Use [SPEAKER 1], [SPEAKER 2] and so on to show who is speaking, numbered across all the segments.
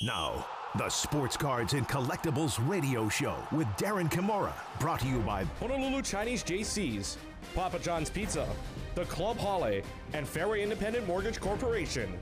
[SPEAKER 1] Now, the Sports Cards and Collectibles Radio Show with Daren Kimura, brought to you by
[SPEAKER 2] Honolulu Chinese JCs, Papa John's Pizza, the Club Holly, and Fairway Independent Mortgage Corporation.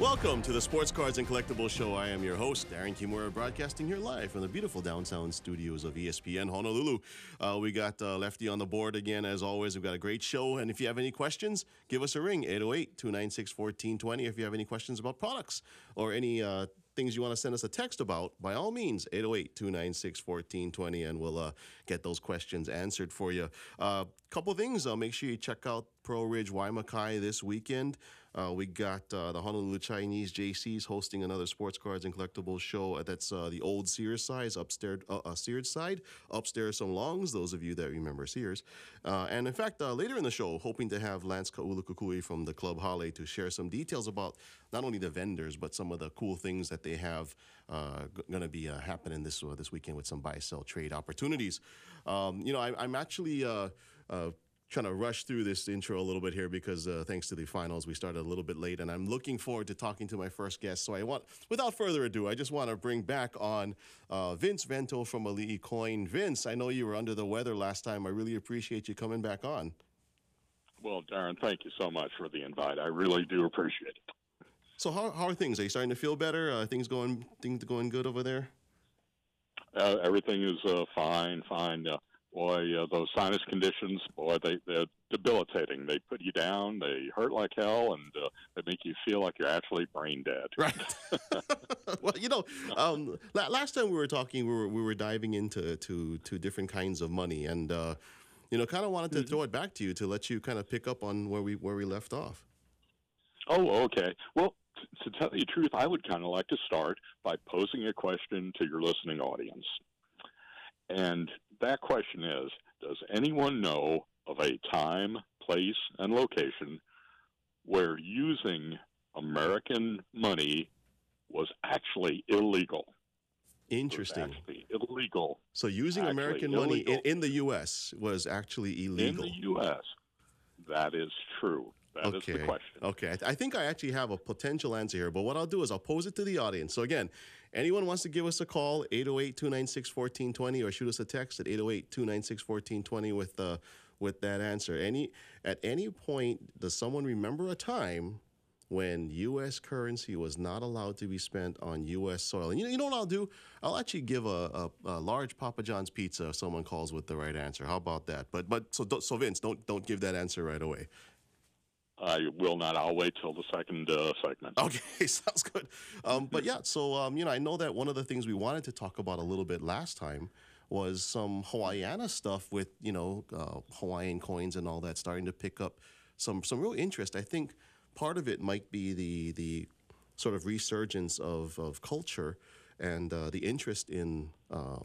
[SPEAKER 3] Welcome to the Sports Cards and Collectibles Show. I am your host, Daren Kimura, broadcasting here live from the beautiful downtown studios of ESPN Honolulu. Uh, we got uh, Lefty on the board again, as always. We've got a great show. And if you have any questions, give us a ring, 808 296 1420. If you have any questions about products or any uh, things you want to send us a text about, by all means, 808 296 1420, and we'll uh, get those questions answered for you. A uh, couple things, uh, make sure you check out Pearlridge Waimakai this weekend. Uh, we got uh, the Honolulu Chinese JCs hosting another sports cards and collectibles show. That's uh, the old Sears side, upstairs, uh, uh, Sears side. Upstairs, some longs. Those of you that remember Sears. Uh, and in fact, later in the show, hoping to have Lance Ka'ulukukui from the Club Hale to share some details about not only the vendors but some of the cool things that they have g- going to be happening this this weekend with some buy sell trade opportunities. Um, you know, I, am actually trying to rush through this intro a little bit here because uh, thanks to the finals, we started a little bit late, and I'm looking forward to talking to my first guest. So I want, without further ado, I just want to bring back on uh, Vince Vento from Ali'i Coin. Vince, I know you were under the weather last time. I really appreciate you coming back on.
[SPEAKER 4] Well, Daren, thank you so much for the invite. I really do appreciate it.
[SPEAKER 3] So how, how are things? Are you starting to feel better? Uh, things going things going good over there?
[SPEAKER 4] Uh, everything is uh, fine, fine. Boy, uh, those sinus conditions, boy, they they're debilitating. They put you down. They hurt like hell, and uh, they make you feel like you're actually brain dead.
[SPEAKER 3] Right. well, you know, um, last time we were talking, we were we were diving into to to different kinds of money, and uh, you know, kind of wanted to mm-hmm. throw it back to you to let you kind of pick up on where we where we left off.
[SPEAKER 4] Oh, okay. Well, to tell you the truth, I would kind of like to start by posing a question to your listening audience. And that question is Does anyone know of a time, place, and location where using American money was actually illegal?
[SPEAKER 3] Interesting.
[SPEAKER 4] actually illegal.
[SPEAKER 3] So using
[SPEAKER 4] actually
[SPEAKER 3] American money in, in, the U.S. was actually illegal.
[SPEAKER 4] In the U.S., that is true. That
[SPEAKER 3] okay.
[SPEAKER 4] is the question.
[SPEAKER 3] Okay. I, th- I, think I actually have a potential answer here, but what I'll do is I'll pose it to the audience. So, again, anyone wants to give us a call, 808 296 1420, or shoot us a text at 808 296 1420 with, uh, with that answer. Any At any point, does someone remember a time when U.S. currency was not allowed to be spent on U.S. soil. And you know, you know what I'll do? I'll actually give a, a, a, large Papa John's pizza if someone calls with the right answer. How about that? But but so so Vince, don't don't give that answer right away.
[SPEAKER 4] I will not. I'll wait till the second uh, segment.
[SPEAKER 3] Okay, sounds good. Um, but yeah, so um, you know, I know that one of the things we wanted to talk about a little bit last time was some Hawaiiana stuff with you know uh, Hawaiian coins and all that starting to pick up some some real interest. I think part of it might be the the sort of resurgence of of culture and uh, the interest in uh,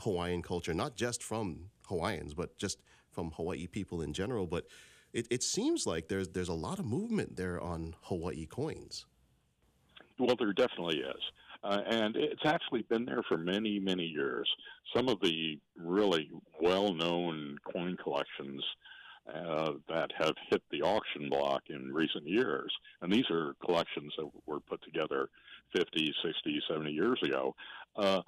[SPEAKER 3] Hawaiian culture, not just from Hawaiians, but just from Hawaii people in general, but it, it seems like there's there's a lot of movement there on Hawaii coins.
[SPEAKER 4] Well, there definitely is. Uh, and it's actually been there for many, many years. Some of the really well known coin collections uh, that have hit the auction block in recent years, and these are collections that were put together 50, 60, 70 years ago. Uh,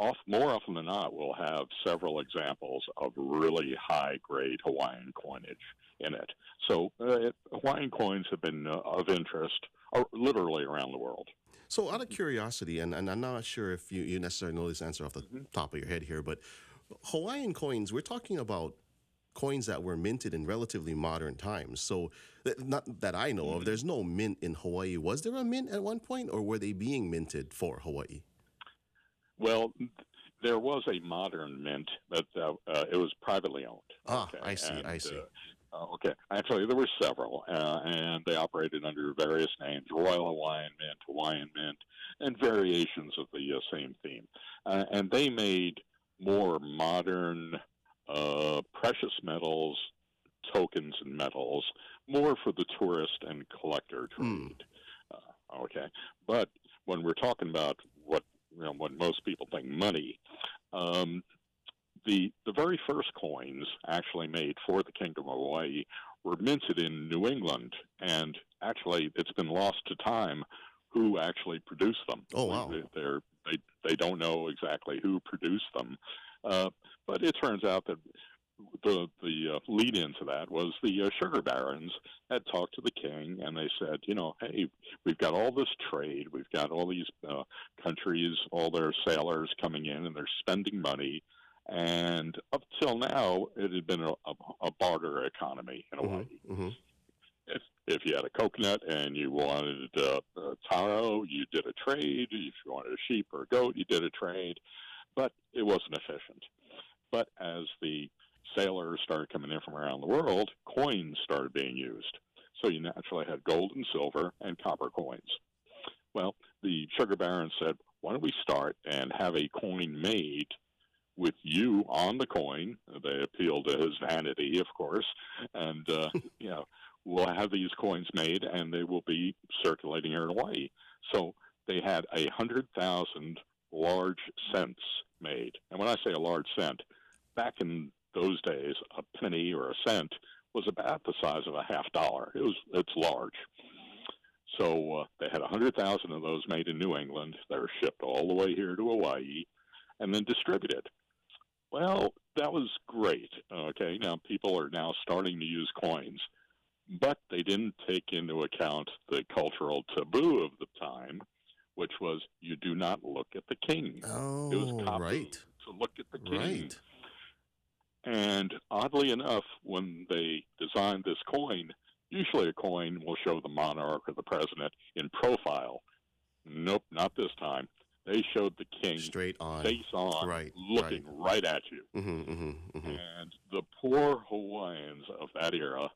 [SPEAKER 4] off, more often than not, we'll have several examples of really high grade Hawaiian coinage in it. So uh, Hawaiian coins have been uh, of interest uh, literally around the world.
[SPEAKER 3] So, out of curiosity, and, and I'm not sure if you, you necessarily know this answer off the mm-hmm. top of your head here, but Hawaiian coins, we're talking about coins that were minted in relatively modern times. So, not that I know mm-hmm. of, there's no mint in Hawaii. Was there a mint at one point, or were they being minted for Hawaii?
[SPEAKER 4] Well, there was a modern mint, but uh, uh, it was privately owned.
[SPEAKER 3] Ah, okay? I see.
[SPEAKER 4] And,
[SPEAKER 3] I see.
[SPEAKER 4] Uh, uh, okay. Actually, there were several, uh, and they operated under various names Royal Hawaiian Mint, Hawaiian Mint, and variations of the uh, same theme. Uh, and they made more modern uh, precious metals, tokens, and metals, more for the tourist and collector trade. Mm. okay. But when we're talking about you know, what most people think money, um, the the very first coins actually made for the Kingdom of Hawaii were minted in New England, and actually it's been lost to time who actually produced them.
[SPEAKER 3] Oh wow!
[SPEAKER 4] They, are they they don't know exactly who produced them, uh, but it turns out that the the uh, lead into that was the uh, sugar barons had talked to the king and they said, you know, hey, we've got all this trade, we've got all these uh, countries, all their sailors coming in, and they're spending money. And up till now, it had been a, a, a barter economy in a
[SPEAKER 3] mm-hmm,
[SPEAKER 4] way.
[SPEAKER 3] Mm-hmm.
[SPEAKER 4] If if you had a coconut and you wanted uh, a taro, you did a trade. If you wanted a sheep or a goat, you did a trade. But it wasn't efficient. But as the sailors started coming in from around the world, coins started being used. So you naturally had gold and silver and copper coins. Well, the sugar baron said, why don't we start and have a coin made with you on the coin? They appealed to his vanity, of course, and uh, you know we'll have these coins made and they will be circulating here in Hawaii. So they had a hundred thousand large cents made, and when I say a large cent, back in those days, a penny or a cent was about the size of a half dollar. It was it's large. So uh, they had a hundred thousand of those made in New England. They were shipped all the way here to Hawaii, and then distributed. Well, that was great. Okay, now people are now starting to use coins, but they didn't take into account the cultural taboo of the time, which was you do not look at the king.
[SPEAKER 3] Oh,
[SPEAKER 4] it was
[SPEAKER 3] right.
[SPEAKER 4] To look at the king.
[SPEAKER 3] Right.
[SPEAKER 4] And oddly enough, when they designed this coin, usually a coin will show the monarch or the president in profile. Nope, not this time. They showed the king
[SPEAKER 3] straight on,
[SPEAKER 4] face on,
[SPEAKER 3] right,
[SPEAKER 4] looking right, right at you.
[SPEAKER 3] Mm-hmm, mm-hmm, mm-hmm.
[SPEAKER 4] And the poor Hawaiians of that era,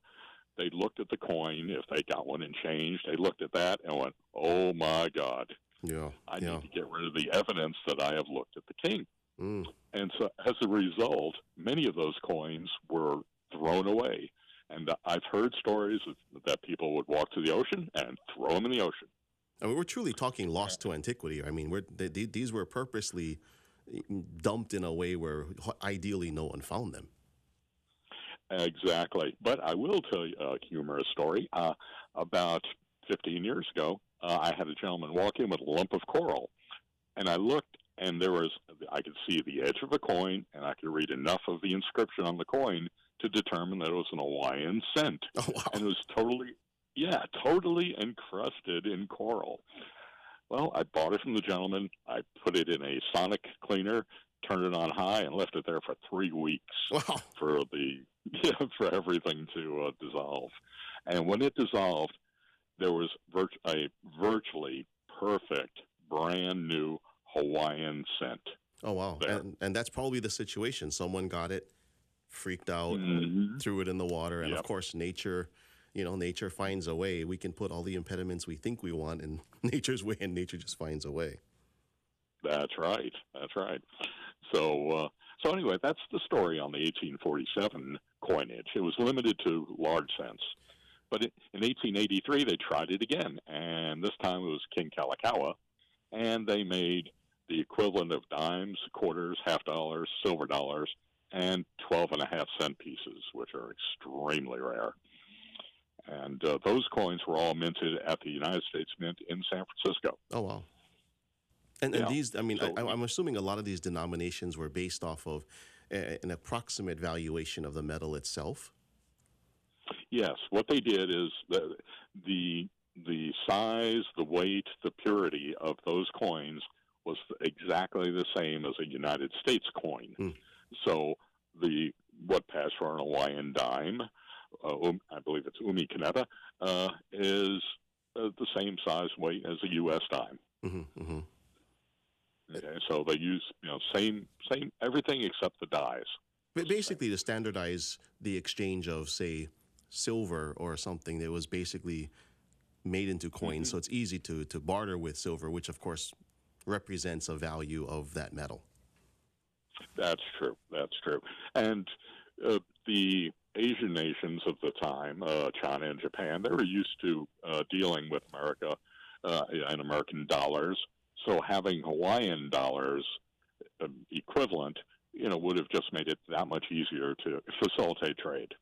[SPEAKER 4] they looked at the coin if they got one and changed. They looked at that and went, "Oh my God,
[SPEAKER 3] yeah,
[SPEAKER 4] I
[SPEAKER 3] yeah.
[SPEAKER 4] need to get rid of the evidence that I have looked at the king."
[SPEAKER 3] Mm.
[SPEAKER 4] And so, as a result, many of those coins were thrown away. And I've heard stories of, that people would walk to the ocean and throw them in the ocean.
[SPEAKER 3] I mean, we're truly talking lost to antiquity. I mean, we're, they, these were purposely dumped in a way where ideally no one found them.
[SPEAKER 4] Exactly. But I will tell you a humorous story. Uh, about 15 years ago, uh, I had a gentleman walk in with a lump of coral. And I looked and there was I could see the edge of a coin, and I could read enough of the inscription on the coin to determine that it was an Hawaiian cent,
[SPEAKER 3] oh, wow.
[SPEAKER 4] and it was totally, yeah, totally encrusted in coral. Well, I bought it from the gentleman. I put it in a sonic cleaner, turned it on high, and left it there for three weeks
[SPEAKER 3] wow.
[SPEAKER 4] for the yeah, for everything to uh, dissolve. And when it dissolved, there was virt- a virtually perfect, brand new Hawaiian cent.
[SPEAKER 3] Oh wow! And, and, that's probably the situation. Someone got it, freaked out, mm-hmm. threw it in the water, and yep. of course, nature. You know, nature finds a way. We can put all the impediments we think we want in nature's way, and nature just finds a way.
[SPEAKER 4] That's right. That's right. So, uh, so anyway, that's the story on the 1847 coinage. It was limited to large cents, but in 1883 they tried it again, and this time it was King Kalakaua, and they made the equivalent of dimes, quarters, half dollars, silver dollars, and 12 and a half cent pieces, which are extremely rare. And uh, those coins were all minted at the United States Mint in San Francisco.
[SPEAKER 3] Oh, wow. And, yeah. and these, I mean, so, I, am assuming a lot of these denominations were based off of a, an approximate valuation of the metal itself.
[SPEAKER 4] Yes, what they did is the the the size, the weight, the purity of those coins was exactly the same as a United States coin. Mm. So the what passed for an Hawaiian dime, uh, um, I believe it's umi keneta, uh, is uh, the same size weight as a U.S. dime.
[SPEAKER 3] Mm-hmm, mm-hmm.
[SPEAKER 4] Okay, so they use you know same same everything except the dies.
[SPEAKER 3] But basically, to standardize the exchange of say silver or something that was basically made into coins, mm-hmm. so it's easy to to barter with silver, which of course represents a value of that metal.
[SPEAKER 4] That's true. That's true. And uh, the Asian nations of the time, uh, China and Japan, they were used to uh, dealing with America uh, and American dollars. So having Hawaiian dollars um, equivalent, you know, would have just made it that much easier to facilitate trade.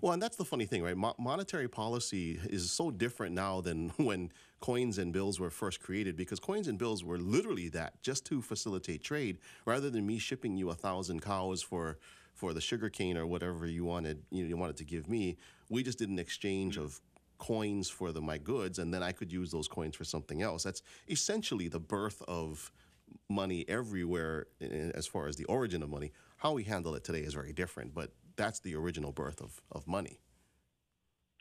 [SPEAKER 3] Well, and that's the funny thing, right? Mo- monetary policy is so different now than when coins and bills were first created because coins and bills were literally that just to facilitate trade rather than me shipping you a thousand cows for for the sugar cane or whatever you wanted you, know, you wanted to give me. We just did an exchange of coins for the my goods and then I could use those coins for something else. That's essentially the birth of money everywhere as far as the origin of money. How we handle it today is very different but that's the original birth of, of money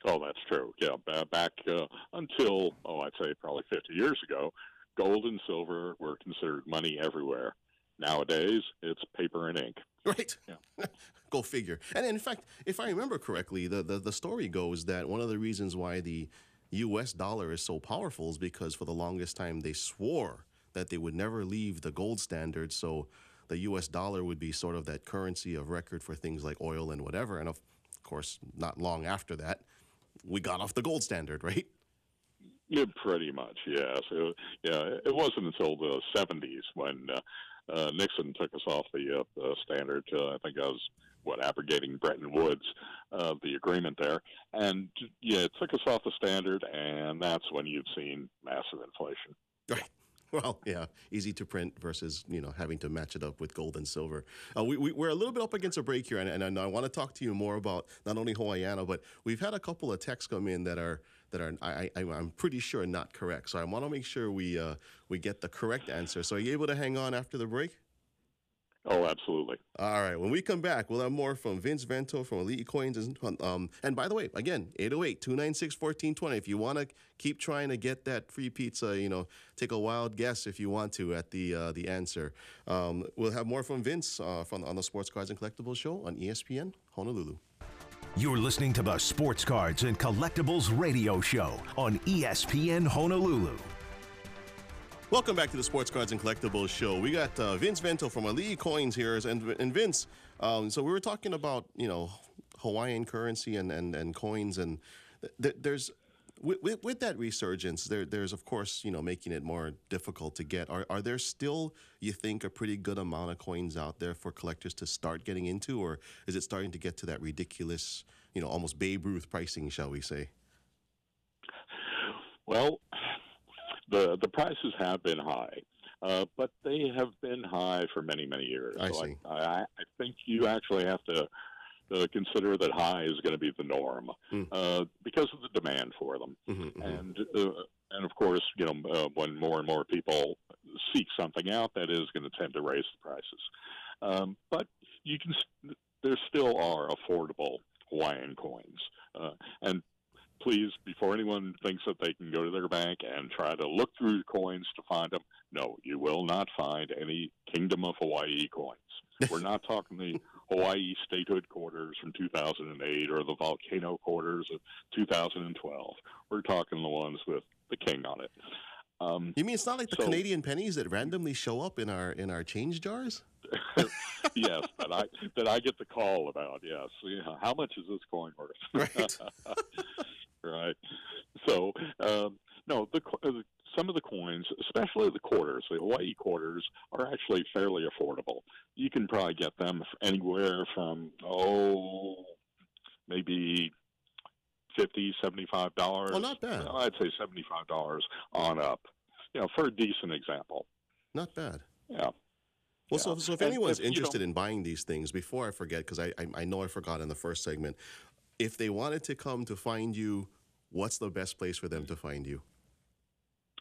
[SPEAKER 4] Oh, that's true. Yeah, back uh, until oh, I'd say probably 50 years ago, gold and silver were considered money everywhere. Nowadays, it's paper and ink.
[SPEAKER 3] Right. Yeah. Go figure. And in fact, if I remember correctly, the, the, the story goes that one of the reasons why the U.S. dollar is so powerful is because for the longest time they swore that they would never leave the gold standard. So the U.S. dollar would be sort of that currency of record for things like oil and whatever. And of course, not long after that, we got off the gold standard, right?
[SPEAKER 4] Yeah, pretty much, yes. It, yeah, it wasn't until the 70s when uh, uh, Nixon took us off the, uh, standard. I think I was, what, abrogating Bretton Woods, uh, the agreement there. And, yeah, it took us off the standard, and that's when you've seen massive inflation.
[SPEAKER 3] Right. Well, yeah, easy to print versus you know having to match it up with gold and silver. Uh, we, we, are a little bit up against a break here, and, and I want to talk to you more about not only Hawaiiana, but we've had a couple of texts come in that are that are I, I am pretty sure not correct. So I want to make sure we uh, we get the correct answer. So are you able to hang on after the break?
[SPEAKER 4] Oh, absolutely.
[SPEAKER 3] All right. When we come back, we'll have more from Vince Vento from Ali'i Coins. And, um, and by the way, again, 808 296 1420. If you want to keep trying to get that free pizza, you know, take a wild guess if you want to at the uh, the answer. Um, we'll have more from Vince uh, from, on the Sports Cards and Collectibles show on ESPN Honolulu.
[SPEAKER 1] You're listening to the Sports Cards and Collectibles radio show on ESPN Honolulu.
[SPEAKER 3] Welcome back to the Sports Cards and Collectibles Show. We got uh, Vince Vento from Ali'i Coins here, and, and Vince. Um, so we were talking about you know Hawaiian currency and and, and coins, and th- there's with, with, with, that resurgence, there, there's of course you know making it more difficult to get. Are are there still you think a pretty good amount of coins out there for collectors to start getting into, or is it starting to get to that ridiculous you know almost Babe Ruth pricing, shall we say?
[SPEAKER 4] Well, the the prices have been high, uh, but they have been high for many many years.
[SPEAKER 3] I so see.
[SPEAKER 4] I, I, I think you actually have to uh, consider that high is going to be the norm mm. uh, because of the demand for them, mm-hmm, mm-hmm. and uh, and of course, you know, uh, when more and more people seek something out, that is going to tend to raise the prices. Um, but you can, there still are affordable Hawaiian coins, uh, and please, before anyone thinks that they can go to their bank and try to look through the coins to find them, no, you will not find any Kingdom of Hawaii coins. We're not talking the Hawaii statehood quarters from 2008 or the volcano quarters of 2012. We're talking the ones with the king on it.
[SPEAKER 3] Um, you mean it's not like the so, Canadian pennies that randomly show up in our in our change jars?
[SPEAKER 4] yes, that I that I get the call about. Yes, how much is this coin worth?
[SPEAKER 3] Right.
[SPEAKER 4] Right? So, um, no, the, uh, some of the coins, especially the quarters, the Hawaii quarters, are actually fairly affordable. You can probably get them anywhere from oh, maybe fifty, seventy-five dollars.
[SPEAKER 3] Well, not bad.
[SPEAKER 4] I'd say seventy-five dollars on up. You know, for a decent example.
[SPEAKER 3] Not bad.
[SPEAKER 4] Yeah.
[SPEAKER 3] Well, yeah. so, so if anyone's if, interested in buying these things, before I forget, because I, I, I know I forgot in the first segment, if they wanted to come to find you, what's the best place for them to find you?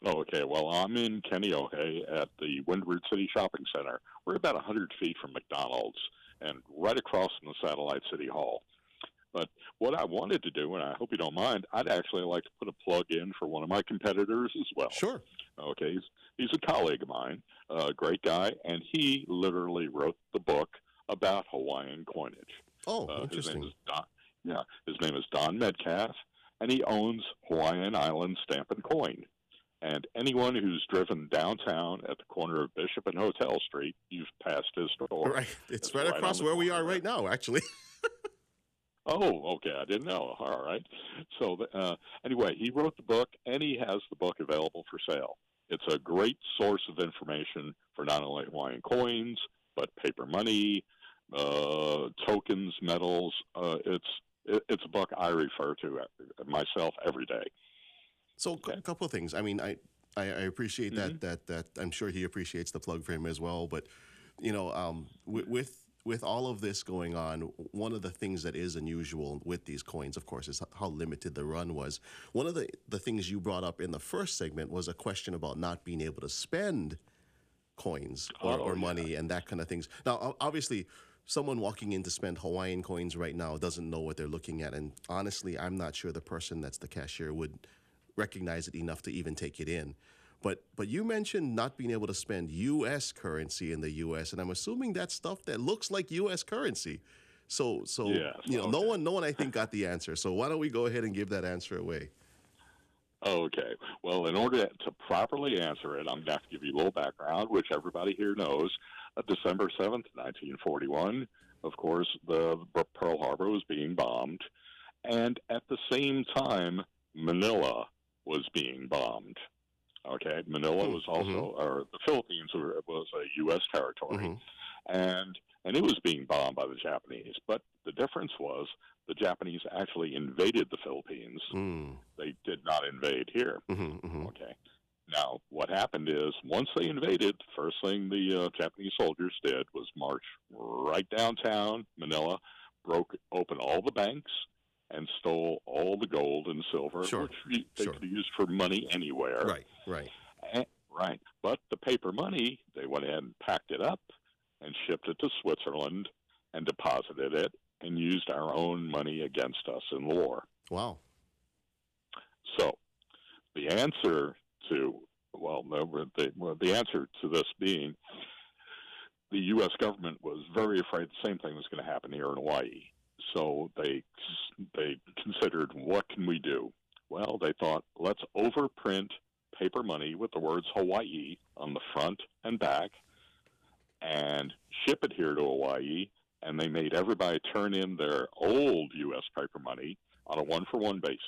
[SPEAKER 4] Oh, okay. Well, I'm in Kaneohe at the Windward City Shopping Center. We're about 100 feet from McDonald's and right across from the Satellite City Hall. But what I wanted to do, and I hope you don't mind, I'd actually like to put a plug in for one of my competitors as well.
[SPEAKER 3] Sure.
[SPEAKER 4] Okay. He's, he's a colleague of mine, a great guy, and he literally wrote the book about Hawaiian coinage.
[SPEAKER 3] Oh, uh, interesting.
[SPEAKER 4] Don, yeah, his name is Don Medcalf, and he owns Hawaiian Island Stamp and Coin. And anyone who's driven downtown at the corner of Bishop and Hotel Street, you've passed his store.
[SPEAKER 3] Right, it's, right, right, across where we are right now, actually.
[SPEAKER 4] oh, okay, I didn't know. All right. So uh, anyway, he wrote the book, and he has the book available for sale. It's a great source of information for not only Hawaiian coins, but paper money, uh, tokens, metals. Uh, it's it, it's a book I refer to uh, myself every day.
[SPEAKER 3] So a couple of things. I mean, I I, appreciate mm-hmm. that that that I'm sure he appreciates the plug for him as well. But you know, um, with, with with all of this going on, one of the things that is unusual with these coins, of course, is how limited the run was. One of the, the things you brought up in the first segment was a question about not being able to spend coins or, oh, or money yeah. and that kind of things. Now, obviously, someone walking in to spend Hawaiian coins right now doesn't know what they're looking at. And honestly, I'm not sure the person that's the cashier would recognize it enough to even take it in. But but you mentioned not being able to spend U.S. currency in the U.S. and I'm assuming that's stuff that looks like U.S. currency. So so yes, you know okay. no one no one I think got the answer. So why don't we go ahead and give that answer away?
[SPEAKER 4] Okay. Well, in order to properly answer it, I'm going to have to give you a little background, which everybody here knows. December 7th, 1941, of course, the Pearl Harbor was being bombed. And at the same time, Manila was being bombed. Okay, Manila mm-hmm. was also, mm-hmm. or the Philippines were, was a U.S. territory, mm-hmm. and and it was being bombed by the Japanese. But the difference was the Japanese actually invaded the Philippines. Mm. They did not invade here. Mm-hmm, mm-hmm. Okay. Now, what happened is once they invaded, the first thing the uh, Japanese soldiers did was march right downtown Manila, broke open all the banks, and stole all the gold and silver,
[SPEAKER 3] sure.
[SPEAKER 4] which they
[SPEAKER 3] sure.
[SPEAKER 4] could use for money anywhere.
[SPEAKER 3] Right, right.
[SPEAKER 4] And, right. But the paper money, they went ahead and packed it up and shipped it to Switzerland and deposited it and used our own money against us in the war.
[SPEAKER 3] Wow.
[SPEAKER 4] So the answer to, well, the, well, the answer to this being the U.S. government was very afraid the same thing was going to happen here in Hawaii. So they they considered what can we do? Well, they thought let's overprint paper money with the words Hawaii on the front and back and ship it here to Hawaii and they made everybody turn in their old U.S. paper money on a one for one basis.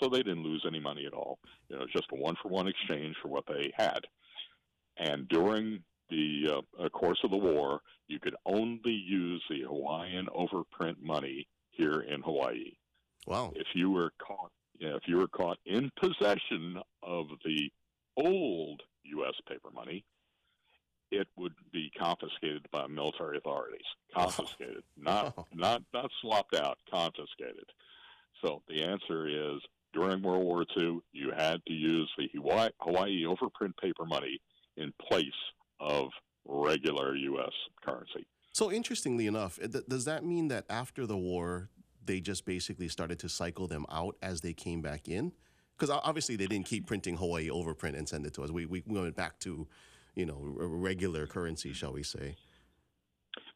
[SPEAKER 4] So they didn't lose any money at all. You know, just a one for one exchange for what they had. And during the uh, course of the war, you could only use the Hawaiian overprint money here in Hawaii.
[SPEAKER 3] Wow!
[SPEAKER 4] If you were caught, yeah, if you were caught in possession of the old U.S. paper money, it would be confiscated by military authorities. Confiscated, not not not swapped out. Confiscated. So the answer is during World War II, you had to use the Hawaii, Hawaii overprint paper money in place of regular U.S. currency.
[SPEAKER 3] So interestingly enough, does that mean that after the war, they just basically started to cycle them out as they came back in? Because obviously they didn't keep printing Hawaii overprint and send it to us. We, we went back to you know, regular currency, shall we say?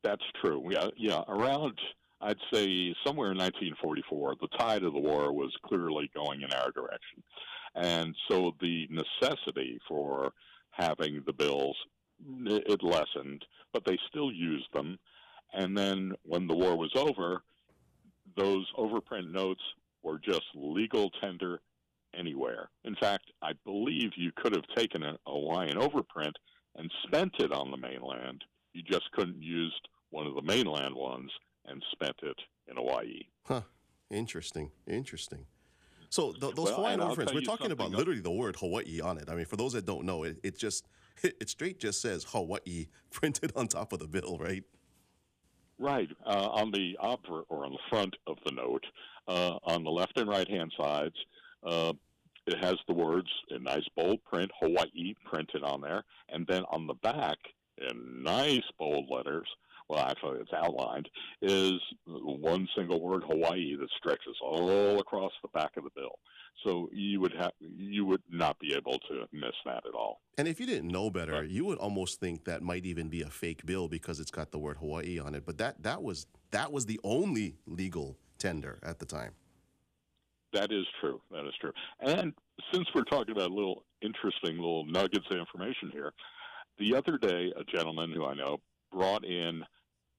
[SPEAKER 4] That's true. Yeah, yeah. Around, I'd say somewhere in 1944, the tide of the war was clearly going in our direction, and so the necessity for having the bills it lessened, but they still used them. And then when the war was over, those overprint notes were just legal tender anywhere. In fact, I believe you could have taken a Hawaiian overprint and spent it on the mainland. You just couldn't use one of the mainland ones and spent it in Hawaii.
[SPEAKER 3] Huh. Interesting. Interesting. So th- those well, Hawaiian overprints, we're talking about else. literally the word Hawaii on it. I mean, for those that don't know, it, it just it straight just says Hawaii printed on top of the bill, right?
[SPEAKER 4] Right uh, on the obver or on the front of the note, uh, on the left and right hand sides, uh, it has the words in nice bold print, Hawaii printed on there, and then on the back in nice bold letters, well, actually it's outlined, is one single word Hawaii that stretches all across the back of the bill. So you would have you would not be able to miss that at all.
[SPEAKER 3] And if you didn't know better, right. you would almost think that might even be a fake bill because it's got the word Hawaii on it. But that that was that was the only legal tender at the time.
[SPEAKER 4] That is true. That is true. And since we're talking about a little interesting little nuggets of information here, the other day a gentleman who I know brought in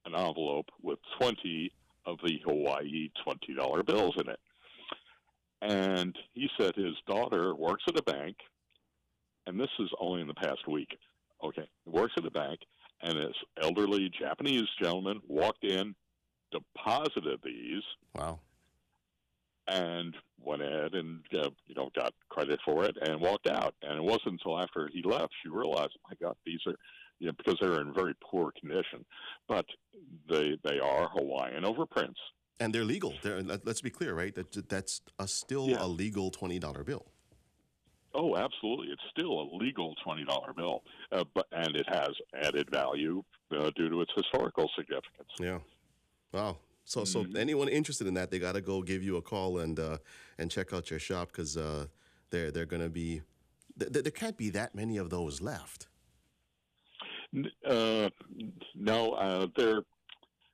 [SPEAKER 4] an envelope with 20 of the Hawaii $20 bills in it. And he said his daughter works at a bank, and this is only in the past week. Okay, works at a bank, and this elderly Japanese gentleman walked in, deposited these.
[SPEAKER 3] Wow
[SPEAKER 4] and went ahead and uh, you know got credit for it and walked out. And it wasn't until after he left she realized, my God, these are you know, because they're in very poor condition, but they they are Hawaiian overprints.
[SPEAKER 3] And they're legal. They're, let's be clear, right? That that's a, still yeah. a legal twenty dollar bill.
[SPEAKER 4] Oh, absolutely! It's still a legal twenty dollar bill, uh, but and it has added value uh, due to its historical significance.
[SPEAKER 3] Yeah. Wow. So, mm-hmm. so anyone interested in that, they got to go give you a call and uh, and check out your shop because uh, they're they're going to be th- there can't be that many of those left.
[SPEAKER 4] Uh, no, uh, they're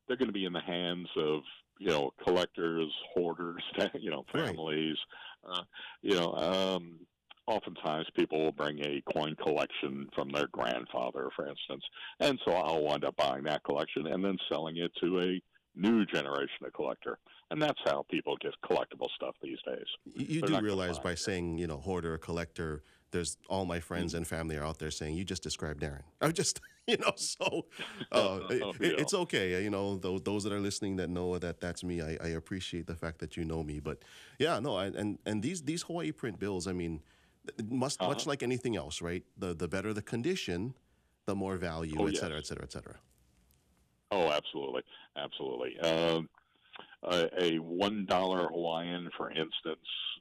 [SPEAKER 4] they're going to be in the hands of you know collectors, hoarders, you know families. Right. Uh, you know, um, oftentimes people will bring a coin collection from their grandfather, for instance, and so I'll wind up buying that collection and then selling it to a new generation of collector. And that's how people get collectible stuff these days.
[SPEAKER 3] You They're do realize by saying, you know, hoarder, collector, there's all my friends and family are out there saying, you just described Daren. I'm just, you know, so uh, it, it's okay. You know, those, those that are listening that know that that's me, I, I appreciate the fact that you know me. But yeah, no, I, and, and these, these Hawaii print bills, I mean, must, uh-huh. much like anything else, right? The, the better the condition, the more value, oh, et cetera, yes. et cetera, et cetera.
[SPEAKER 4] Oh, absolutely, absolutely. Um, a, one dollar Hawaiian, for instance,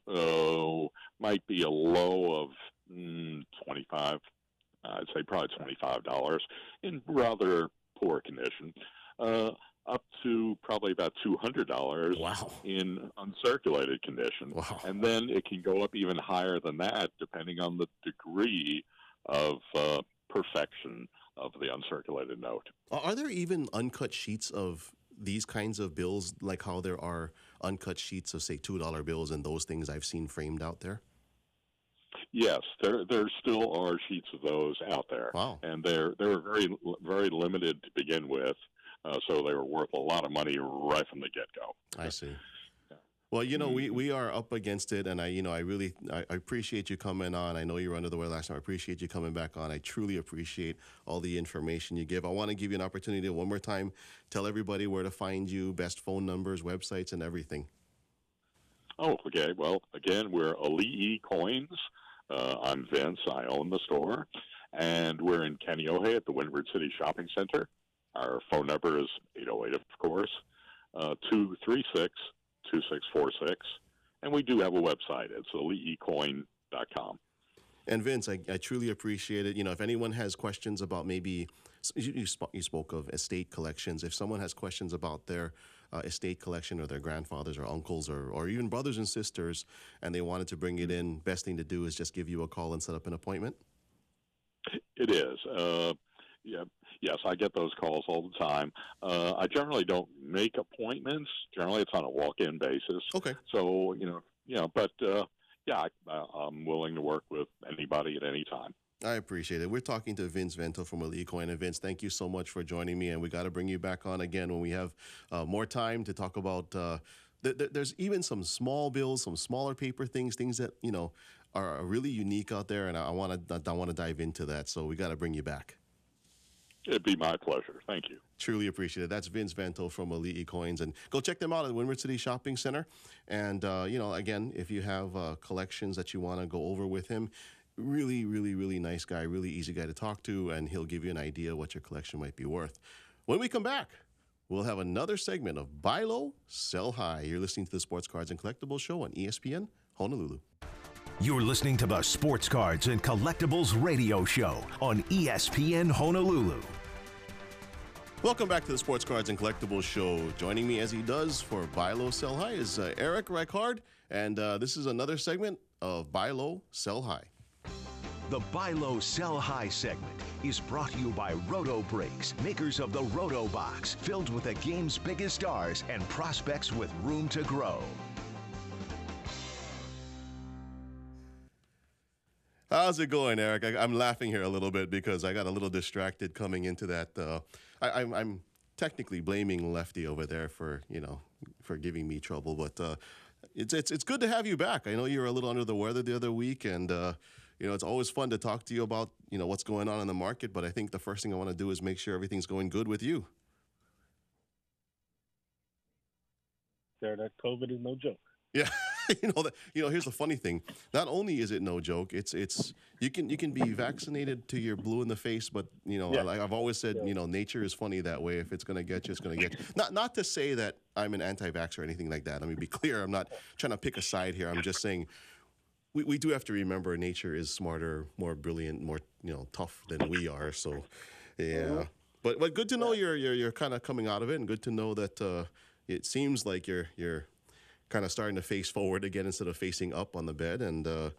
[SPEAKER 4] uh, might be a low of mm, twenty five. I'd say probably twenty five dollars in rather poor condition. Uh, up to probably about two hundred dollars
[SPEAKER 3] wow.
[SPEAKER 4] in uncirculated condition,
[SPEAKER 3] wow.
[SPEAKER 4] and then it can go up even higher than that, depending on the degree of uh, perfection of the uncirculated note.
[SPEAKER 3] Are there even uncut sheets of these kinds of bills, like how there are uncut sheets of, say, $2 bills and those things I've seen framed out there?
[SPEAKER 4] Yes, there there still are sheets of those out there,
[SPEAKER 3] wow.
[SPEAKER 4] and they're they were very very limited to begin with, uh, so they were worth a lot of money right from the get go.
[SPEAKER 3] I see. Well, you know, we, mm-hmm. we are up against it, and I, you know, I really I, I, appreciate you coming on. I know you were under the weather last time. I appreciate you coming back on. I truly appreciate all the information you give. I want to give you an opportunity to one more time tell everybody where to find you, best phone numbers, websites, and everything.
[SPEAKER 4] Oh, okay. Well, again, we're Ali'i Coins. Uh, I'm Vince. I own the store, and we're in Kaneohe at the Windward City Shopping Center. Our phone number is 808, of course, uh, 236 2646. And we do have a website. It's ali'icoin.com.
[SPEAKER 3] And Vince, I, I, truly appreciate it. You know, if anyone has questions about maybe you, you, sp- you spoke of estate collections. If someone has questions about their uh, estate collection or their grandfathers or uncles or, or even brothers and sisters, and they wanted to bring it in, best thing to do is just give you a call and set up an appointment.
[SPEAKER 4] It is. Uh, yeah, yes, I get those calls all the time. Uh, I generally don't make appointments. Generally, it's on a walk-in basis.
[SPEAKER 3] Okay.
[SPEAKER 4] So you know, you know, but uh, yeah, I, am willing to work with anybody at any time.
[SPEAKER 3] I appreciate it. We're talking to Vince Vento from Ali'i Coin. And Vince, thank you so much for joining me. And we got to bring you back on again when we have uh, more time to talk about. Uh, th- th- there's even some small bills, some smaller paper things, things that you know are really unique out there, and I want to I want to dive into that. So we got to bring you back.
[SPEAKER 4] It'd be my pleasure. Thank you.
[SPEAKER 3] Truly appreciate it. That's Vince Vento from Ali'i Coins. And go check them out at the Windward City Shopping Center. And, uh, you know, again, if you have uh, collections that you want to go over with him, really, really, really nice guy, really easy guy to talk to, and he'll give you an idea what your collection might be worth. When we come back, we'll have another segment of Buy Low, Sell High. You're listening to the Sports Cards and Collectibles Show on ESPN Honolulu.
[SPEAKER 1] You're listening to the Sports Cards and Collectibles Radio Show on ESPN Honolulu.
[SPEAKER 3] Welcome back to the Sports Cards and Collectibles Show. Joining me as he does for Buy Low, Sell High is uh, Erick Reichard, and uh, this is another segment of Buy Low, Sell High.
[SPEAKER 1] The Buy Low, Sell High segment is brought to you by Roto Breaks, makers of the Roto Box, filled with the game's biggest stars and prospects with room to grow.
[SPEAKER 3] How's it going, Erick? I, am laughing here a little bit because I got a little distracted coming into that. Uh, I, am technically blaming Lefty over there for you know for giving me trouble, but uh, it's it's it's good to have you back. I know you were a little under the weather the other week, and uh, you know it's always fun to talk to you about you know what's going on in the market. But I think the first thing I want to do is make sure everything's going good with you.
[SPEAKER 5] Sir, that COVID is no joke.
[SPEAKER 3] Yeah, you know that. You know, here's the funny thing. Not only is it no joke, it's it's you can you can be vaccinated to your blue in the face, but you know,
[SPEAKER 5] Yeah.
[SPEAKER 3] like I've always said, you know, nature is funny that way. If it's gonna get you, it's gonna get you. Not not to say that I'm an anti-vax or anything like that. Let me be clear. I'm not trying to pick a side here. I'm just saying. We, we do have to remember nature is smarter, more brilliant, more you know tough than we are. So, yeah. But but good to know you're you're you're kind of coming out of it, and good to know that uh, it seems like you're you're kind of starting to face forward again instead of facing up on the bed, and uh,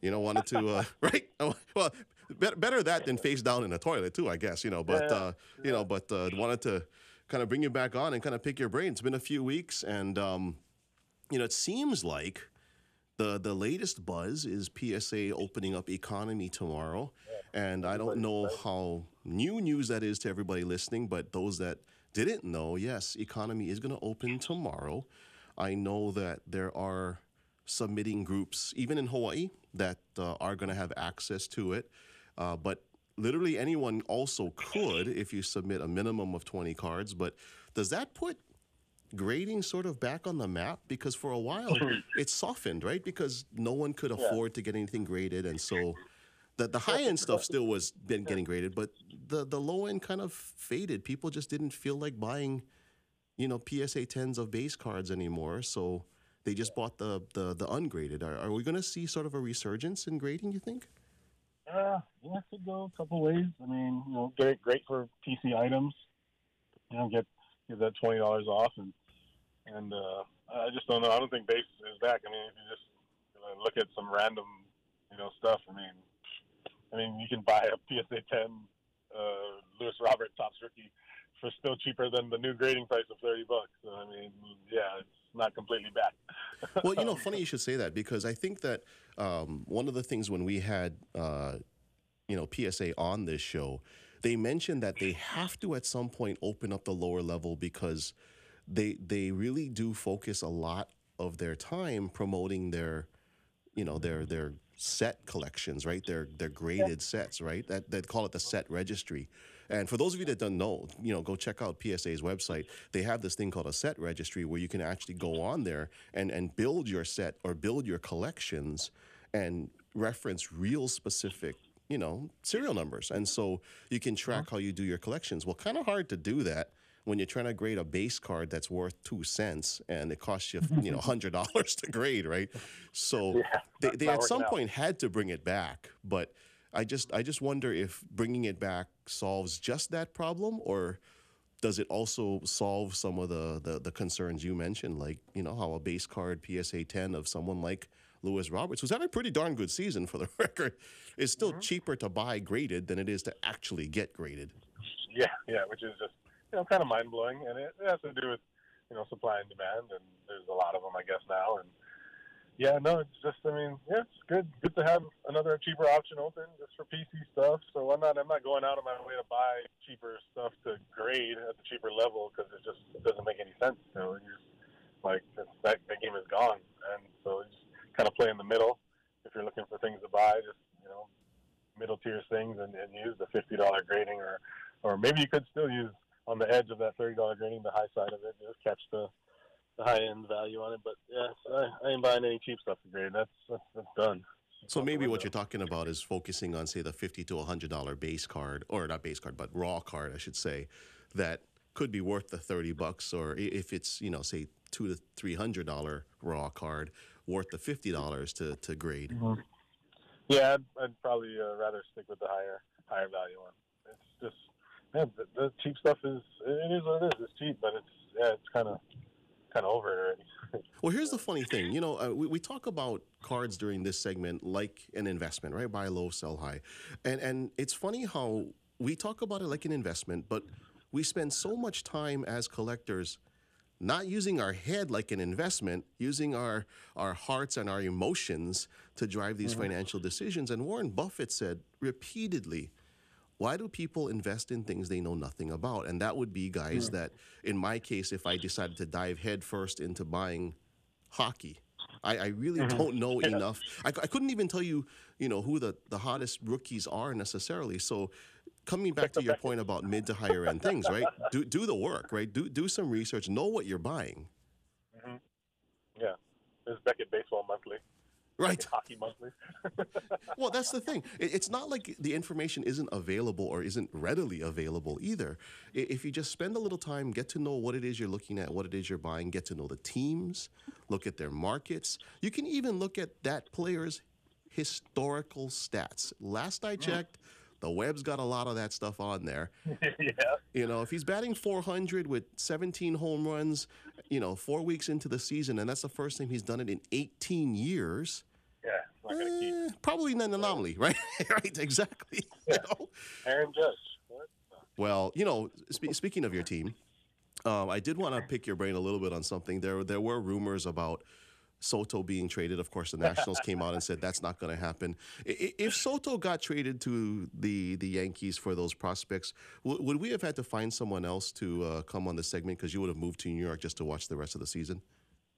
[SPEAKER 3] you know wanted to uh, right. Oh, Well, better, better that than face down in the toilet too, I guess. You know, but
[SPEAKER 5] Yeah.
[SPEAKER 3] uh, you know, but uh, wanted to kind of bring you back on and kind of pick your brain. It's been a few weeks, and um, you know, it seems like the the latest buzz is PSA opening up economy tomorrow, and I don't know how new news that is to everybody listening, but those that didn't know, yes, economy is going to open tomorrow. I know that there are submitting groups, even in Hawaii, that uh, are going to have access to it, uh, but literally anyone also could if you submit a minimum of 20 cards. But does that put grading sort of back on the map because for a while it softened, right? Because no one could afford to get anything graded, and so the the high end stuff still was been getting graded, but the the low end kind of faded. People just didn't feel like buying, you know, PSA tens of base cards anymore, so they just bought the the the ungraded. Are, are we going to see sort of a resurgence in grading? You think?
[SPEAKER 5] Uh, yeah, it could go a couple ways. I mean, you know, great, great for PC items. You know, get get that twenty dollars off, and and uh, I just don't know. I don't think base is back. I mean, if you just look at some random, you know, stuff. I mean, I mean, you can buy a PSA ten uh, Luis Robert Topps rookie for still cheaper than the new grading price of thirty bucks. So I mean, yeah, it's not completely back.
[SPEAKER 3] Well, you know, funny you should say that because I think that um, one of the things when we had, uh, you know, PSA on this show, they mentioned that they have to at some point open up the lower level because they they really do focus a lot of their time promoting their, you know, their their set collections, right? Their their graded sets, right? That they call it the set registry. And for those of you that don't know, you know, go check out PSA's website. They have this thing called a set registry where you can actually go on there and and build your set or build your collections and reference real specific, you know, serial numbers. And so you can track how you do your collections. Well, kind of hard to do that when you're trying to grade a base card that's worth two cents and it costs you, you know, hundred dollars to grade, right? So
[SPEAKER 5] Yeah,
[SPEAKER 3] they, they at some
[SPEAKER 5] out.
[SPEAKER 3] point had to bring it back, but I just I just wonder if bringing it back solves just that problem, or does it also solve some of the, the the concerns you mentioned, like you know how a base card PSA 10 of someone like Luis Roberts, who's having a pretty darn good season for the record, is still
[SPEAKER 5] Mm-hmm.
[SPEAKER 3] cheaper to buy graded than it is to actually get graded.
[SPEAKER 5] Yeah, yeah, which is just you know kind of mind blowing, and it, it has to do with you know supply and demand, and there's a lot of them, I guess now, and yeah, no, it's just I mean, yeah, it's good, good to have another cheaper option open just for PC stuff. So why not? I'm not going out of my way to buy cheaper stuff to grade at the cheaper level because it just doesn't make any sense. You know, you just like it's, that that game is gone, and so you just kind of play in the middle. If you're looking for things to buy, just you know, middle tier things and, and use the fifty dollar grading or or maybe you could still use on the edge of that thirty dollar grading the high side of it, just catch the the high end value on it. But yeah, I, I ain't buying any cheap stuff to grade. That's that's, that's done.
[SPEAKER 3] So maybe what you're talking about is focusing on, say, the fifty to hundred dollar base card, or not base card, but raw card, I should say, that could be worth the thirty bucks, or if it's you know, say, two to three hundred dollar raw card, worth the fifty dollars to to grade.
[SPEAKER 5] Yeah, I'd, I'd probably uh, rather stick with the higher higher value one. It's just man, the, the cheap stuff is it is what it is. It's cheap, but it's yeah, it's kind of kind of over it already.
[SPEAKER 3] Well, here's the funny thing. You know, uh, we, we talk about cards during this segment like an investment, right? Buy low, sell high. And, and it's funny how we talk about it like an investment, but we spend so much time as collectors not using our head like an investment, using our, our hearts and our emotions to drive these mm-hmm. financial decisions. And Warren Buffett said repeatedly, why do people invest in things they know nothing about? And that would be guys that, in my case, if I decided to dive headfirst into buying hockey, I, I really mm-hmm. don't know enough. I couldn't even tell you, you know, who the, the hottest rookies are necessarily. So, coming back to your point about mid to higher end things, right? Do do the work, right? Do do some research. Know what you're buying. Mm-hmm.
[SPEAKER 5] Yeah, there's Beckett Baseball Monthly.
[SPEAKER 3] Right.
[SPEAKER 5] Hockey Monthly.
[SPEAKER 3] well, that's the thing. It's not like the information isn't available or isn't readily available either. If you just spend a little time, get to know what it is you're looking at, what it is you're buying, get to know the teams, look at their markets. You can even look at that player's historical stats. Last I mm. checked, the web's got a lot of that stuff on there.
[SPEAKER 5] yeah.
[SPEAKER 3] You know, if he's batting 400 with 17 home runs, you know, four weeks into the season, and that's the first time he's done it in 18 years.
[SPEAKER 5] Yeah, not gonna keep.
[SPEAKER 3] eh, probably an anomaly, right? right, exactly. You know?
[SPEAKER 5] Aaron Judge. What?
[SPEAKER 3] Well, you know, spe- speaking of your team, um, I did want to pick your brain a little bit on something. There, there were rumors about Soto being traded. Of course, the Nationals came out and said that's not going to happen. If Soto got traded to the the Yankees for those prospects, w- would we have had to find someone else to uh, come on the segment because you would have moved to New York just to watch the rest of the season?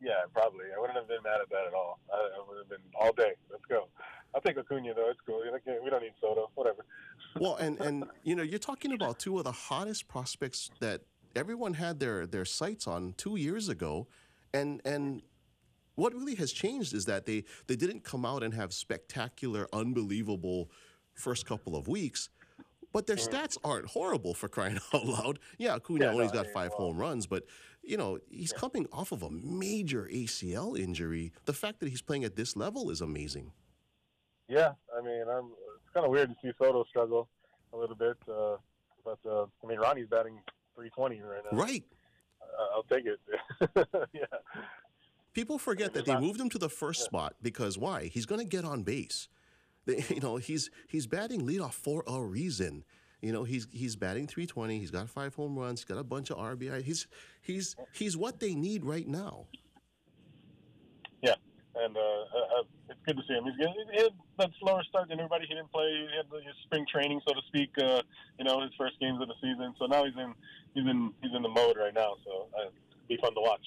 [SPEAKER 5] Yeah, probably. I wouldn't have been mad at that at all. I, I would have been all day. Let's go. I'll take Acuna though. It's cool. We don't need Soto. Whatever.
[SPEAKER 3] Well, and and you know, you're talking about two of the hottest prospects that everyone had their their sights on two years ago, and and what really has changed is that they they didn't come out and have spectacular, unbelievable first couple of weeks. But their stats aren't horrible for crying out loud. Yeah, Acuna
[SPEAKER 5] Yeah,
[SPEAKER 3] only's
[SPEAKER 5] no,
[SPEAKER 3] got five
[SPEAKER 5] well-
[SPEAKER 3] home runs, but you know he's coming off of a major ACL injury. The fact that he's playing at this level is amazing.
[SPEAKER 5] Yeah, I mean, I'm, it's kind of weird to see Soto struggle a little bit, uh, but uh, I mean, Ronnie's batting 320 right now.
[SPEAKER 3] Right.
[SPEAKER 5] I'll take it. yeah.
[SPEAKER 3] People forget that they moved him to the first spot because why? He's going to get on base. They, you know, he's he's batting leadoff for a reason. You know, he's he's batting 320. He's got five home runs. He's got a bunch of RBI. He's he's he's what they need right now.
[SPEAKER 5] Yeah, and uh, uh, it's good to see him. He's getting he had that slower start than everybody. He didn't play. He had his spring training, so to speak. Uh, you know, his first games of the season. So now he's in he's in he's in the mode right now. So uh, be fun to watch.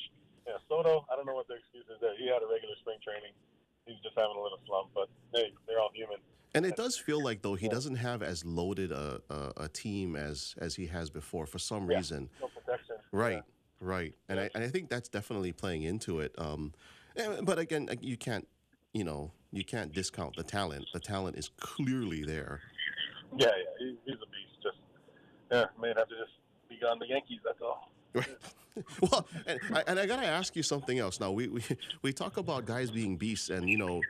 [SPEAKER 5] Yeah, Soto. I don't know what the excuse is there. He had a regular spring training. He's just having a little slump, but hey, they're all human.
[SPEAKER 3] And it does feel like though he doesn't have as loaded a, a, a team as as he has before for some
[SPEAKER 5] Yeah.
[SPEAKER 3] reason.
[SPEAKER 5] No protection.
[SPEAKER 3] Right, right, and I and I think that's definitely playing into it. Um, eh, but again, you can't, you know, you can't discount the talent. The talent is clearly there.
[SPEAKER 5] Yeah, yeah, he's a beast. Just yeah, may have to just be gone the Yankees. That's all.
[SPEAKER 3] Well, and I, and I gotta ask you something else. Now we, we we talk about guys being beasts, and you know,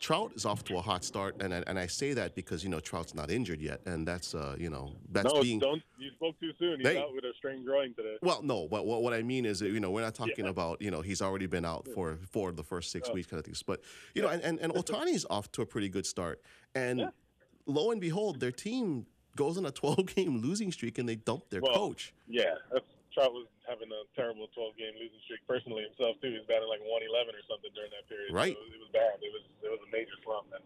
[SPEAKER 3] Trout is off to a hot start, and I, and I say that because you know Trout's not injured yet, and that's uh you know that's
[SPEAKER 5] no,
[SPEAKER 3] being
[SPEAKER 5] don't. You spoke too soon. He's
[SPEAKER 3] They-
[SPEAKER 5] out with a strained groin today.
[SPEAKER 3] Well, no, but what, what I mean is, that, you know, we're not talking
[SPEAKER 5] Yeah.
[SPEAKER 3] about, you know, he's already been out for for the first six
[SPEAKER 5] Oh.
[SPEAKER 3] weeks kind of things. But you know, and and, and Ohtani's off to a pretty good start, and
[SPEAKER 5] Yeah.
[SPEAKER 3] lo and behold, their team goes on a 12 game losing streak, and they dump their
[SPEAKER 5] Well,
[SPEAKER 3] coach.
[SPEAKER 5] Yeah, that's, Trout was having a terrible 12 game losing streak personally himself too. He was batting like 111 or something during that period.
[SPEAKER 3] Right.
[SPEAKER 5] So it was bad. It was it was a major slump. And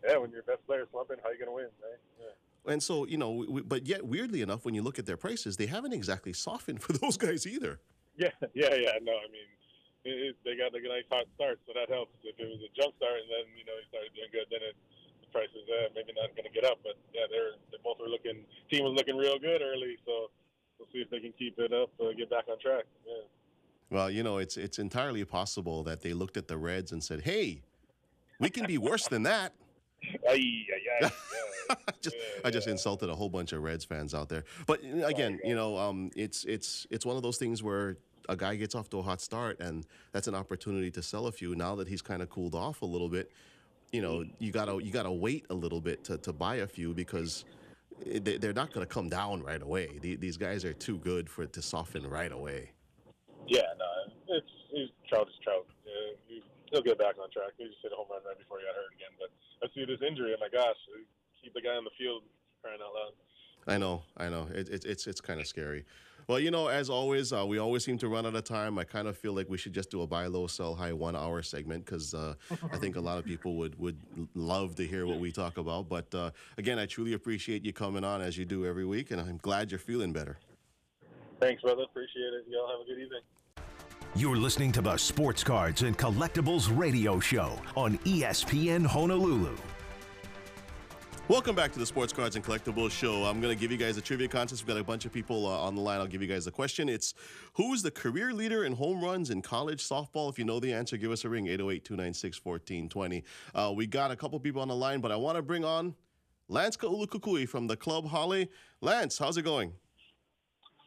[SPEAKER 5] yeah, when your best player's slumping, how are you gonna win, right? Yeah.
[SPEAKER 3] And so, you know, we, but yet weirdly enough, when you look at their prices, they haven't exactly softened for those guys either.
[SPEAKER 5] Yeah, yeah, yeah. No, I mean, it, it, they got like a nice hot start, so that helps. If it was a jump start and then you know he started doing good, then it, the price is uh, maybe not going to get up. But yeah, they're they both were looking. Team was looking real good early, so we'll see if they can keep it up, uh, get back on track. Yeah.
[SPEAKER 3] Well, you know, it's it's entirely possible that they looked at the Reds and said, "Hey, we can be worse than that."
[SPEAKER 5] Ay, ay, ay, yeah.
[SPEAKER 3] just,
[SPEAKER 5] Yeah,
[SPEAKER 3] I just
[SPEAKER 5] yeah.
[SPEAKER 3] insulted a whole bunch of Reds fans out there. But uh, again, you know, um, it's it's it's one of those things where a guy gets off to a hot start, and that's an opportunity to sell a few. Now that he's kind of cooled off a little bit, you know, you gotta you gotta wait a little bit to, to buy a few because they're not gonna come down right away. These guys are too good for it to soften right away.
[SPEAKER 5] Yeah, no, it's he's Trout is Trout. He, he'll get back on track. He just hit a home run right before he got hurt again. But I see this injury. Oh my gosh, keep the guy on the field crying out loud.
[SPEAKER 3] I know, I know. It, it, it's it's kind of scary. Well, you know, as always, uh, we always seem to run out of time. I kind of feel like we should just do a buy low, sell high one hour segment because uh, I think a lot of people would would love to hear what we talk about. But uh, again, I truly appreciate you coming on as you do every week, and I'm glad you're feeling better.
[SPEAKER 5] Thanks, brother. Appreciate it. Y'all have a good evening.
[SPEAKER 1] You're listening to the Sports Cards and Collectibles Radio Show on ESPN Honolulu.
[SPEAKER 3] Welcome back to the Sports Cards and Collectibles Show. I'm going to give you guys a trivia contest. We've got a bunch of people uh, on the line. I'll give you guys a question. It's who's the career leader in home runs in college softball? If you know the answer, give us a ring 808 296 1420. Uh, we got a couple people on the line, but I want to bring on Lance Ka'ulukukui from the Club Holly. Lance, how's it going?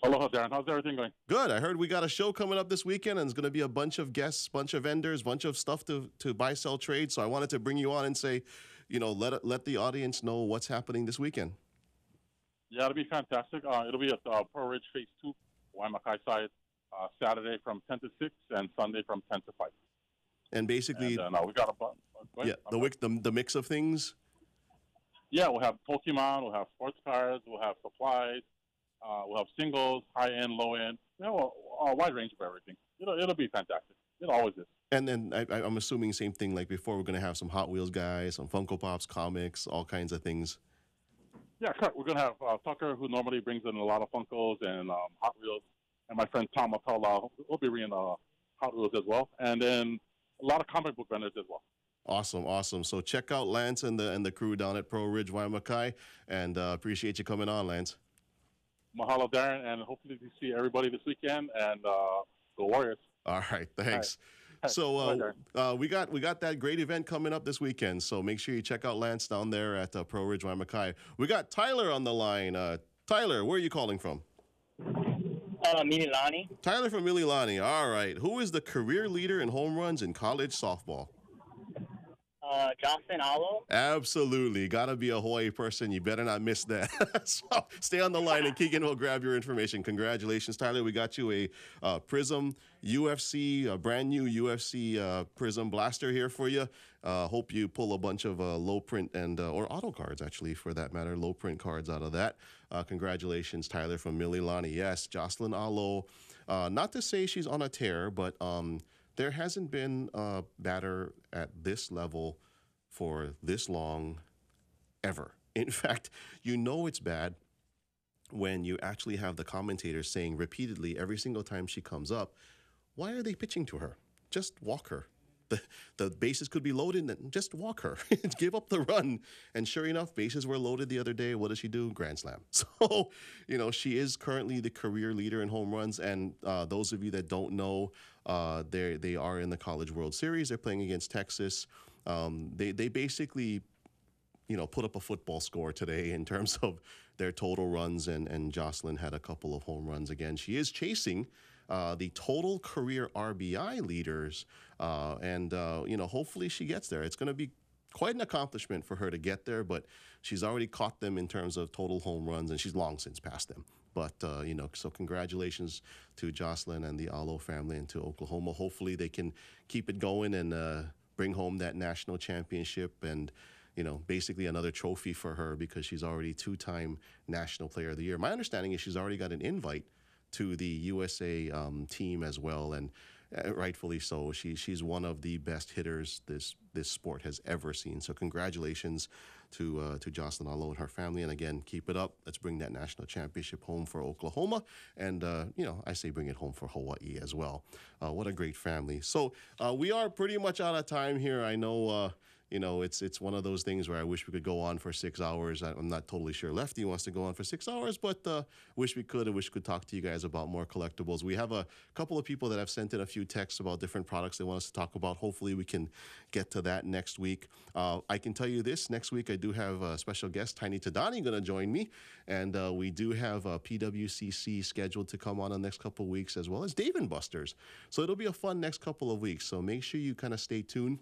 [SPEAKER 6] Aloha, Daren. How's everything going?
[SPEAKER 3] Good. I heard we got a show coming up this weekend, and it's going to be a bunch of guests, bunch of vendors, bunch of stuff to, to buy, sell, trade. So I wanted to bring you on and say, you know, let let the audience know what's happening this weekend.
[SPEAKER 6] Yeah, it'll be fantastic. Uh, it'll be at uh, Pearlridge Phase Two, Waimakai side, uh, Saturday from ten to six, and Sunday from ten to five.
[SPEAKER 3] And basically,
[SPEAKER 6] and, uh, we got a uh,
[SPEAKER 3] yeah the, the the mix of things.
[SPEAKER 6] Yeah, we'll have Pokemon, we'll have sports cards, we'll have supplies, uh, we'll have singles, high end, low end, you know, a, a wide range of everything. It'll it'll be fantastic. It always is.
[SPEAKER 3] And then I, am assuming same thing like before. We're going to have some Hot Wheels guys, some Funko Pops, comics, all kinds of things.
[SPEAKER 6] Yeah, correct. We're going to have uh, Tucker, who normally brings in a lot of Funkos and um, Hot Wheels, and my friend Tom Matala, will be bringing uh, Hot Wheels as well, and then a lot of comic book vendors as well.
[SPEAKER 3] Awesome, awesome. So check out Lance and the and the crew down at Pearlridge, Waimakai, and uh, appreciate you coming on, Lance.
[SPEAKER 6] Mahalo, Daren, and hopefully we see everybody this weekend and uh, go Warriors.
[SPEAKER 3] All right, thanks. All right. So uh, uh, we got we got that great event coming up this weekend. So make sure you check out Lance down there at uh, Pearlridge Waimakai. We got Tyler on the line. Uh, Tyler, where are you calling from?
[SPEAKER 7] Uh, Mililani.
[SPEAKER 3] Tyler from Mililani. All right. Who is the career leader in home runs in college softball?
[SPEAKER 7] Uh, Jocelyn Alo.
[SPEAKER 3] Absolutely. Got to be a Hawaii person. You better not miss that. so stay on the line and Keegan will grab your information. Congratulations, Tyler. We got you a uh, Prism UFC, a brand new UFC uh, Prism Blaster here for you. Uh, hope you pull a bunch of uh, low print and, or auto cards actually for that matter, low print cards out of that. Congratulations, Tyler from Mililani. Yes, Jocelyn Alo. not to say she's on a tear, but um, there hasn't been a batter at this level for this long ever. In fact, you know it's bad when you actually have the commentators saying repeatedly every single time she comes up, why are they pitching to her? Just walk her. The, the bases could be loaded and just walk her. Give up the run. And sure enough, bases were loaded the other day. What does she do? Grand slam. So, you know, she is currently the career leader in home runs. And uh, those of you that don't know, uh, they they are in the College World Series. They're playing against Texas. Um, they they basically, you know, put up a football score today in terms of their total runs, and and Jocelyn had a couple of home runs again. She is chasing. Uh, the total career RBI leaders, uh, and uh, you know, hopefully she gets there. It's going to be quite an accomplishment for her to get there, but she's already caught them in terms of total home runs, and she's long since passed them. But, uh, you know, so congratulations to Jocelyn and the Alo family and to Oklahoma. Hopefully they can keep it going and uh, bring home that national championship and, you know, basically another trophy for her because she's already two time National Player of the Year. My understanding is she's already got an invite to the USA um, team as well. And rightfully so. She, she's one of the best hitters this, this sport has ever seen. So, congratulations to uh, to Jocelyn Alo and her family. And again, keep it up. Let's bring that national championship home for Oklahoma, and uh, you know I say bring it home for Hawaii as well. Uh, what a great family. So uh, we are pretty much out of time here. I know uh, you know, it's it's one of those things where I wish we could go on for six hours. I'm not totally sure Lefty wants to go on for six hours, but uh, wish we could. I wish we could talk to you guys about more collectibles. We have a couple of people that have sent in a few texts about different products they want us to talk about. Hopefully, we can get to that next week. Uh, I can tell you this: next week I do have a special guest, Tiny Tadani, going to join me, and uh, we do have a PWCC scheduled to come on the next couple of weeks, as well as Dave and Buster's. So it'll be a fun next couple of weeks. So make sure you kind of stay tuned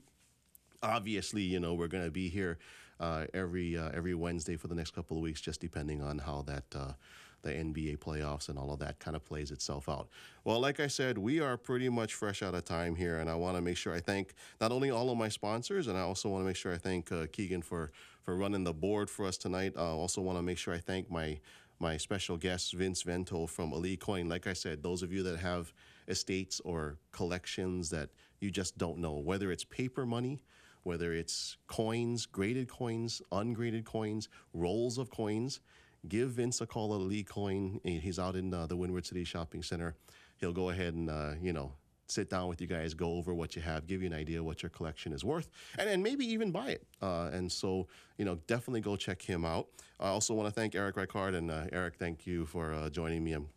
[SPEAKER 3] obviously, you know, we're going to be here uh, every uh, every Wednesday for the next couple of weeks, just depending on how that uh, the NBA playoffs and all of that kind of plays itself out. Well, like I said, we are pretty much fresh out of time here, and I want to make sure I thank not only all of my sponsors, and I also want to make sure I thank uh, Keegan for for running the board for us tonight. I also want to make sure I thank my my special guest Vince Vento from Ali'i Coin. Like I said, those of you that have estates or collections that you just don't know, whether it's paper money whether it's coins, graded coins, ungraded coins, rolls of coins, give Vince a call at Ali'i Coin. He's out in uh, the Windward City Shopping Center. He'll go ahead and, uh, you know, sit down with you guys, go over what you have, give you an idea what your collection is worth, and then maybe even buy it. Uh, and so, you know, definitely go check him out. I also want to thank Erick Reichard. And uh, Eric, thank you for uh, joining me. I'm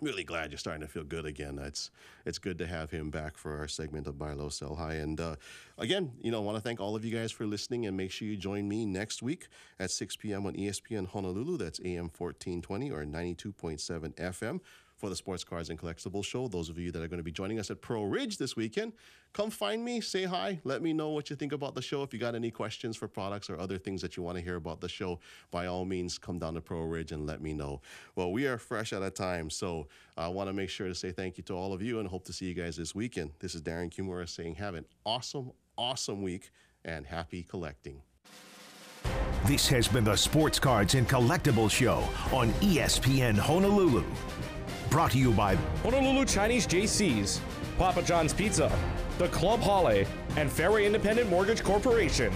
[SPEAKER 3] really glad you're starting to feel good again. It's it's good to have him back for our segment of Buy Low Sell High. And uh, again, you know, want to thank all of you guys for listening, and make sure you join me next week at 6 p.m. on ESPN Honolulu. That's AM 1420 or 92.7 FM for the Sports Cards and Collectibles Show. Those of you that are going to be joining us at Pearlridge this weekend, come find me, say hi, let me know what you think about the show. If you got any questions for products or other things that you want to hear about the show, by all means, come down to Pearlridge and let me know. Well, we are fresh out of time, so I want to make sure to say thank you to all of you and hope to see you guys this weekend. This is Daren Kimura saying, have an awesome, awesome week and happy collecting.
[SPEAKER 1] This has been the Sports Cards and Collectibles Show on ESPN Honolulu. Brought to you by
[SPEAKER 2] Honolulu Chinese JC's, Papa John's Pizza, the Club Hale, and Fairway Independent Mortgage Corporation.